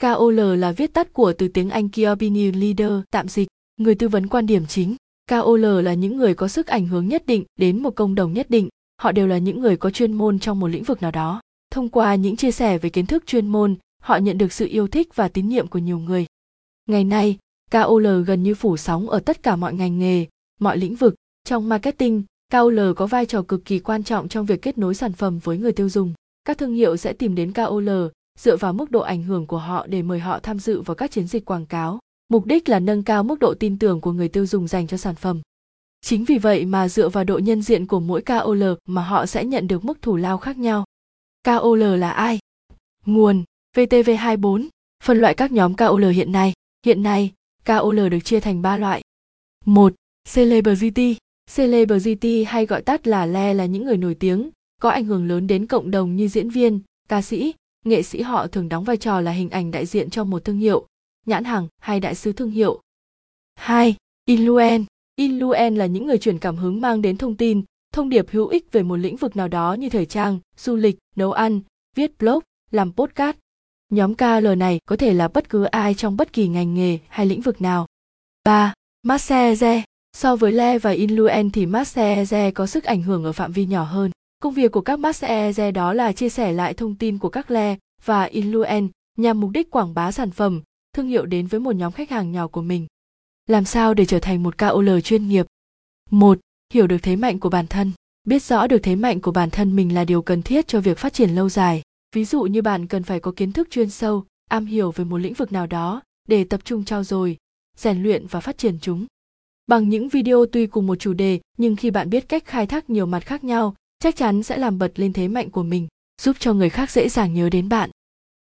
KOL là viết tắt của từ tiếng Anh Key Opinion Leader, tạm dịch, người tư vấn quan điểm chính. KOL là những người có sức ảnh hưởng nhất định đến một công đồng nhất định. Họ đều là những người có chuyên môn trong một lĩnh vực nào đó. Thông qua những chia sẻ về kiến thức chuyên môn, họ nhận được sự yêu thích và tín nhiệm của nhiều người. Ngày nay, KOL gần như phủ sóng ở tất cả mọi ngành nghề, mọi lĩnh vực. Trong marketing, KOL có vai trò cực kỳ quan trọng trong việc kết nối sản phẩm với người tiêu dùng. Các thương hiệu sẽ tìm đến KOL dựa vào mức độ ảnh hưởng của họ để mời họ tham dự vào các chiến dịch quảng cáo. Mục đích là nâng cao mức độ tin tưởng của người tiêu dùng dành cho sản phẩm. Chính vì vậy mà dựa vào độ nhân diện của mỗi KOL mà họ sẽ nhận được mức thủ lao khác nhau. KOL là ai? Nguồn VTV24 Phân loại các nhóm KOL hiện nay. Hiện nay, KOL được chia thành 3 loại. 1. Celebrity Celebrity hay gọi tắt là le là những người nổi tiếng, có ảnh hưởng lớn đến cộng đồng như diễn viên, ca sĩ, nghệ sĩ họ thường đóng vai trò là hình ảnh đại diện cho một thương hiệu, nhãn hàng hay đại sứ thương hiệu. 2. Influen Influen là những người truyền cảm hứng mang đến thông tin, thông điệp hữu ích về một lĩnh vực nào đó như thời trang, du lịch, nấu ăn, viết blog, làm podcast. Nhóm KL này có thể là bất cứ ai trong bất kỳ ngành nghề hay lĩnh vực nào. 3. Massage So với Le và Inluen thì Massage có sức ảnh hưởng ở phạm vi nhỏ hơn. Công việc của các massage đó là chia sẻ lại thông tin của các le và influen nhằm mục đích quảng bá sản phẩm, thương hiệu đến với một nhóm khách hàng nhỏ của mình. Làm sao để trở thành một KOL chuyên nghiệp? Một, Hiểu được thế mạnh của bản thân. Biết rõ được thế mạnh của bản thân mình là điều cần thiết cho việc phát triển lâu dài. Ví dụ như bạn cần phải có kiến thức chuyên sâu, am hiểu về một lĩnh vực nào đó để tập trung trao dồi, rèn luyện và phát triển chúng. Bằng những video tuy cùng một chủ đề nhưng khi bạn biết cách khai thác nhiều mặt khác nhau chắc chắn sẽ làm bật lên thế mạnh của mình, giúp cho người khác dễ dàng nhớ đến bạn.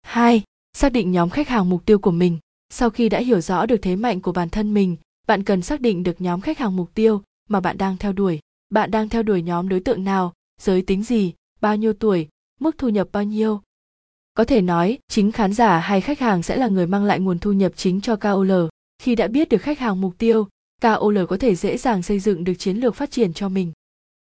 2. Xác định nhóm khách hàng mục tiêu của mình. Sau khi đã hiểu rõ được thế mạnh của bản thân mình, bạn cần xác định được nhóm khách hàng mục tiêu mà bạn đang theo đuổi. Bạn đang theo đuổi nhóm đối tượng nào, giới tính gì, bao nhiêu tuổi, mức thu nhập bao nhiêu. Có thể nói, chính khán giả hay khách hàng sẽ là người mang lại nguồn thu nhập chính cho KOL. Khi đã biết được khách hàng mục tiêu, KOL có thể dễ dàng xây dựng được chiến lược phát triển cho mình.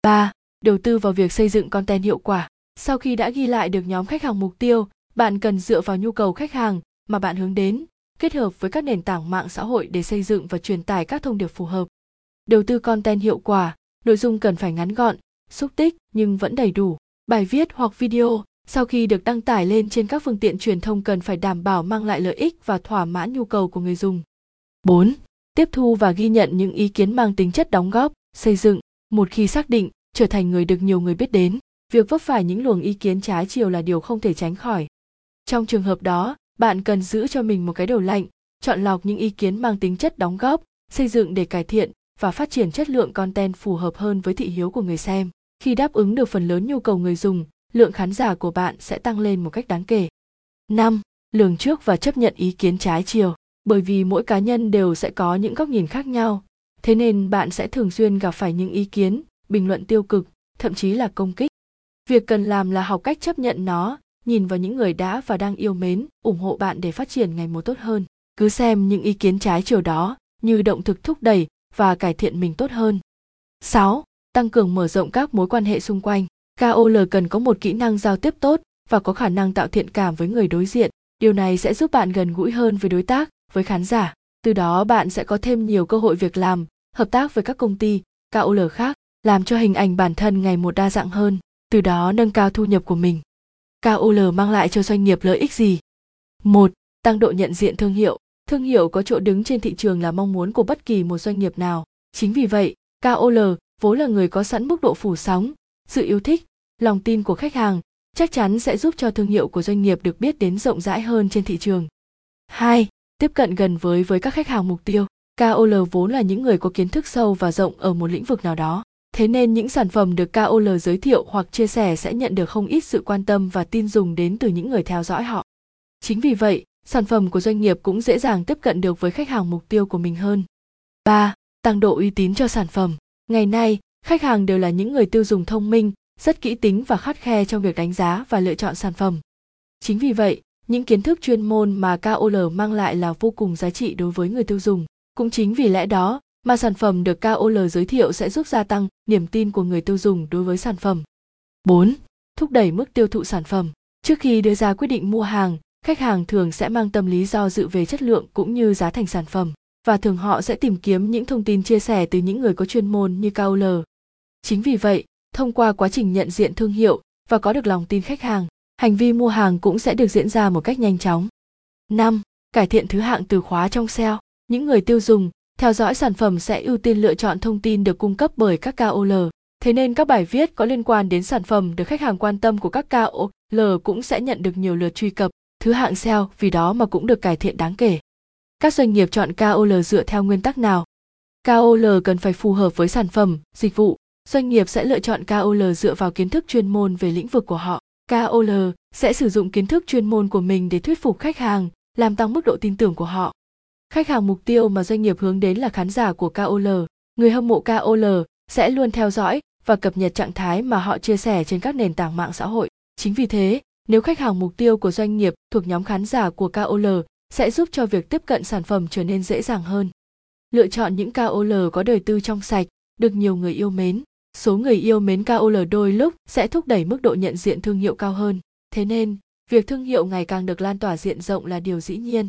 3 đầu tư vào việc xây dựng content hiệu quả. Sau khi đã ghi lại được nhóm khách hàng mục tiêu, bạn cần dựa vào nhu cầu khách hàng mà bạn hướng đến, kết hợp với các nền tảng mạng xã hội để xây dựng và truyền tải các thông điệp phù hợp. Đầu tư content hiệu quả, nội dung cần phải ngắn gọn, xúc tích nhưng vẫn đầy đủ. Bài viết hoặc video sau khi được đăng tải lên trên các phương tiện truyền thông cần phải đảm bảo mang lại lợi ích và thỏa mãn nhu cầu của người dùng. 4. Tiếp thu và ghi nhận những ý kiến mang tính chất đóng góp, xây dựng. Một khi xác định trở thành người được nhiều người biết đến việc vấp phải những luồng ý kiến trái chiều là điều không thể tránh khỏi trong trường hợp đó bạn cần giữ cho mình một cái đầu lạnh chọn lọc những ý kiến mang tính chất đóng góp xây dựng để cải thiện và phát triển chất lượng content phù hợp hơn với thị hiếu của người xem khi đáp ứng được phần lớn nhu cầu người dùng lượng khán giả của bạn sẽ tăng lên một cách đáng kể 5. Lường trước và chấp nhận ý kiến trái chiều. Bởi vì mỗi cá nhân đều sẽ có những góc nhìn khác nhau, thế nên bạn sẽ thường xuyên gặp phải những ý kiến, bình luận tiêu cực thậm chí là công kích việc cần làm là học cách chấp nhận nó nhìn vào những người đã và đang yêu mến ủng hộ bạn để phát triển ngày một tốt hơn cứ xem những ý kiến trái chiều đó như động thực thúc đẩy và cải thiện mình tốt hơn 6. Tăng cường mở rộng các mối quan hệ xung quanh. KOL cần có một kỹ năng giao tiếp tốt và có khả năng tạo thiện cảm với người đối diện. Điều này sẽ giúp bạn gần gũi hơn với đối tác, với khán giả. Từ đó bạn sẽ có thêm nhiều cơ hội việc làm, hợp tác với các công ty, KOL khác làm cho hình ảnh bản thân ngày một đa dạng hơn, từ đó nâng cao thu nhập của mình. KOL mang lại cho doanh nghiệp lợi ích gì? Một, Tăng độ nhận diện thương hiệu. Thương hiệu có chỗ đứng trên thị trường là mong muốn của bất kỳ một doanh nghiệp nào. Chính vì vậy, KOL vốn là người có sẵn mức độ phủ sóng, sự yêu thích, lòng tin của khách hàng, chắc chắn sẽ giúp cho thương hiệu của doanh nghiệp được biết đến rộng rãi hơn trên thị trường. 2. Tiếp cận gần với với các khách hàng mục tiêu. KOL vốn là những người có kiến thức sâu và rộng ở một lĩnh vực nào đó. Thế nên những sản phẩm được KOL giới thiệu hoặc chia sẻ sẽ nhận được không ít sự quan tâm và tin dùng đến từ những người theo dõi họ. Chính vì vậy, sản phẩm của doanh nghiệp cũng dễ dàng tiếp cận được với khách hàng mục tiêu của mình hơn. 3. Tăng độ uy tín cho sản phẩm. Ngày nay, khách hàng đều là những người tiêu dùng thông minh, rất kỹ tính và khắt khe trong việc đánh giá và lựa chọn sản phẩm. Chính vì vậy, những kiến thức chuyên môn mà KOL mang lại là vô cùng giá trị đối với người tiêu dùng. Cũng chính vì lẽ đó, mà sản phẩm được KOL giới thiệu sẽ giúp gia tăng niềm tin của người tiêu dùng đối với sản phẩm. 4. Thúc đẩy mức tiêu thụ sản phẩm. Trước khi đưa ra quyết định mua hàng, khách hàng thường sẽ mang tâm lý do dự về chất lượng cũng như giá thành sản phẩm và thường họ sẽ tìm kiếm những thông tin chia sẻ từ những người có chuyên môn như KOL. Chính vì vậy, thông qua quá trình nhận diện thương hiệu và có được lòng tin khách hàng, hành vi mua hàng cũng sẽ được diễn ra một cách nhanh chóng. 5. Cải thiện thứ hạng từ khóa trong SEO. Những người tiêu dùng theo dõi sản phẩm sẽ ưu tiên lựa chọn thông tin được cung cấp bởi các KOL. Thế nên các bài viết có liên quan đến sản phẩm được khách hàng quan tâm của các KOL cũng sẽ nhận được nhiều lượt truy cập. Thứ hạng SEO vì đó mà cũng được cải thiện đáng kể. Các doanh nghiệp chọn KOL dựa theo nguyên tắc nào? KOL cần phải phù hợp với sản phẩm, dịch vụ. Doanh nghiệp sẽ lựa chọn KOL dựa vào kiến thức chuyên môn về lĩnh vực của họ. KOL sẽ sử dụng kiến thức chuyên môn của mình để thuyết phục khách hàng, làm tăng mức độ tin tưởng của họ. Khách hàng mục tiêu mà doanh nghiệp hướng đến là khán giả của KOL. Người hâm mộ KOL sẽ luôn theo dõi và cập nhật trạng thái mà họ chia sẻ trên các nền tảng mạng xã hội. Chính vì thế, nếu khách hàng mục tiêu của doanh nghiệp thuộc nhóm khán giả của KOL sẽ giúp cho việc tiếp cận sản phẩm trở nên dễ dàng hơn. Lựa chọn những KOL có đời tư trong sạch, được nhiều người yêu mến. Số người yêu mến KOL đôi lúc sẽ thúc đẩy mức độ nhận diện thương hiệu cao hơn. Thế nên, việc thương hiệu ngày càng được lan tỏa diện rộng là điều dĩ nhiên.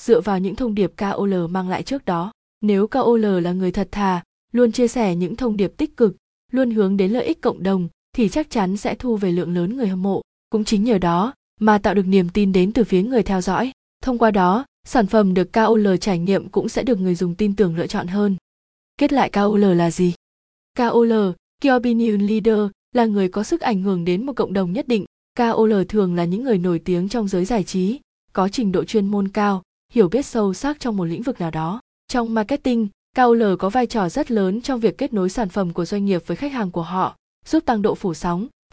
Dựa vào những thông điệp KOL mang lại trước đó, nếu KOL là người thật thà, luôn chia sẻ những thông điệp tích cực, luôn hướng đến lợi ích cộng đồng thì chắc chắn sẽ thu về lượng lớn người hâm mộ. Cũng chính nhờ đó mà tạo được niềm tin đến từ phía người theo dõi. Thông qua đó, sản phẩm được KOL trải nghiệm cũng sẽ được người dùng tin tưởng lựa chọn hơn. Kết lại KOL là gì? KOL, Key Opinion Leader, là người có sức ảnh hưởng đến một cộng đồng nhất định. KOL thường là những người nổi tiếng trong giới giải trí, có trình độ chuyên môn cao, hiểu biết sâu sắc trong một lĩnh vực nào đó. Trong marketing, KOL có vai trò rất lớn trong việc kết nối sản phẩm của doanh nghiệp với khách hàng của họ, giúp tăng độ phủ sóng,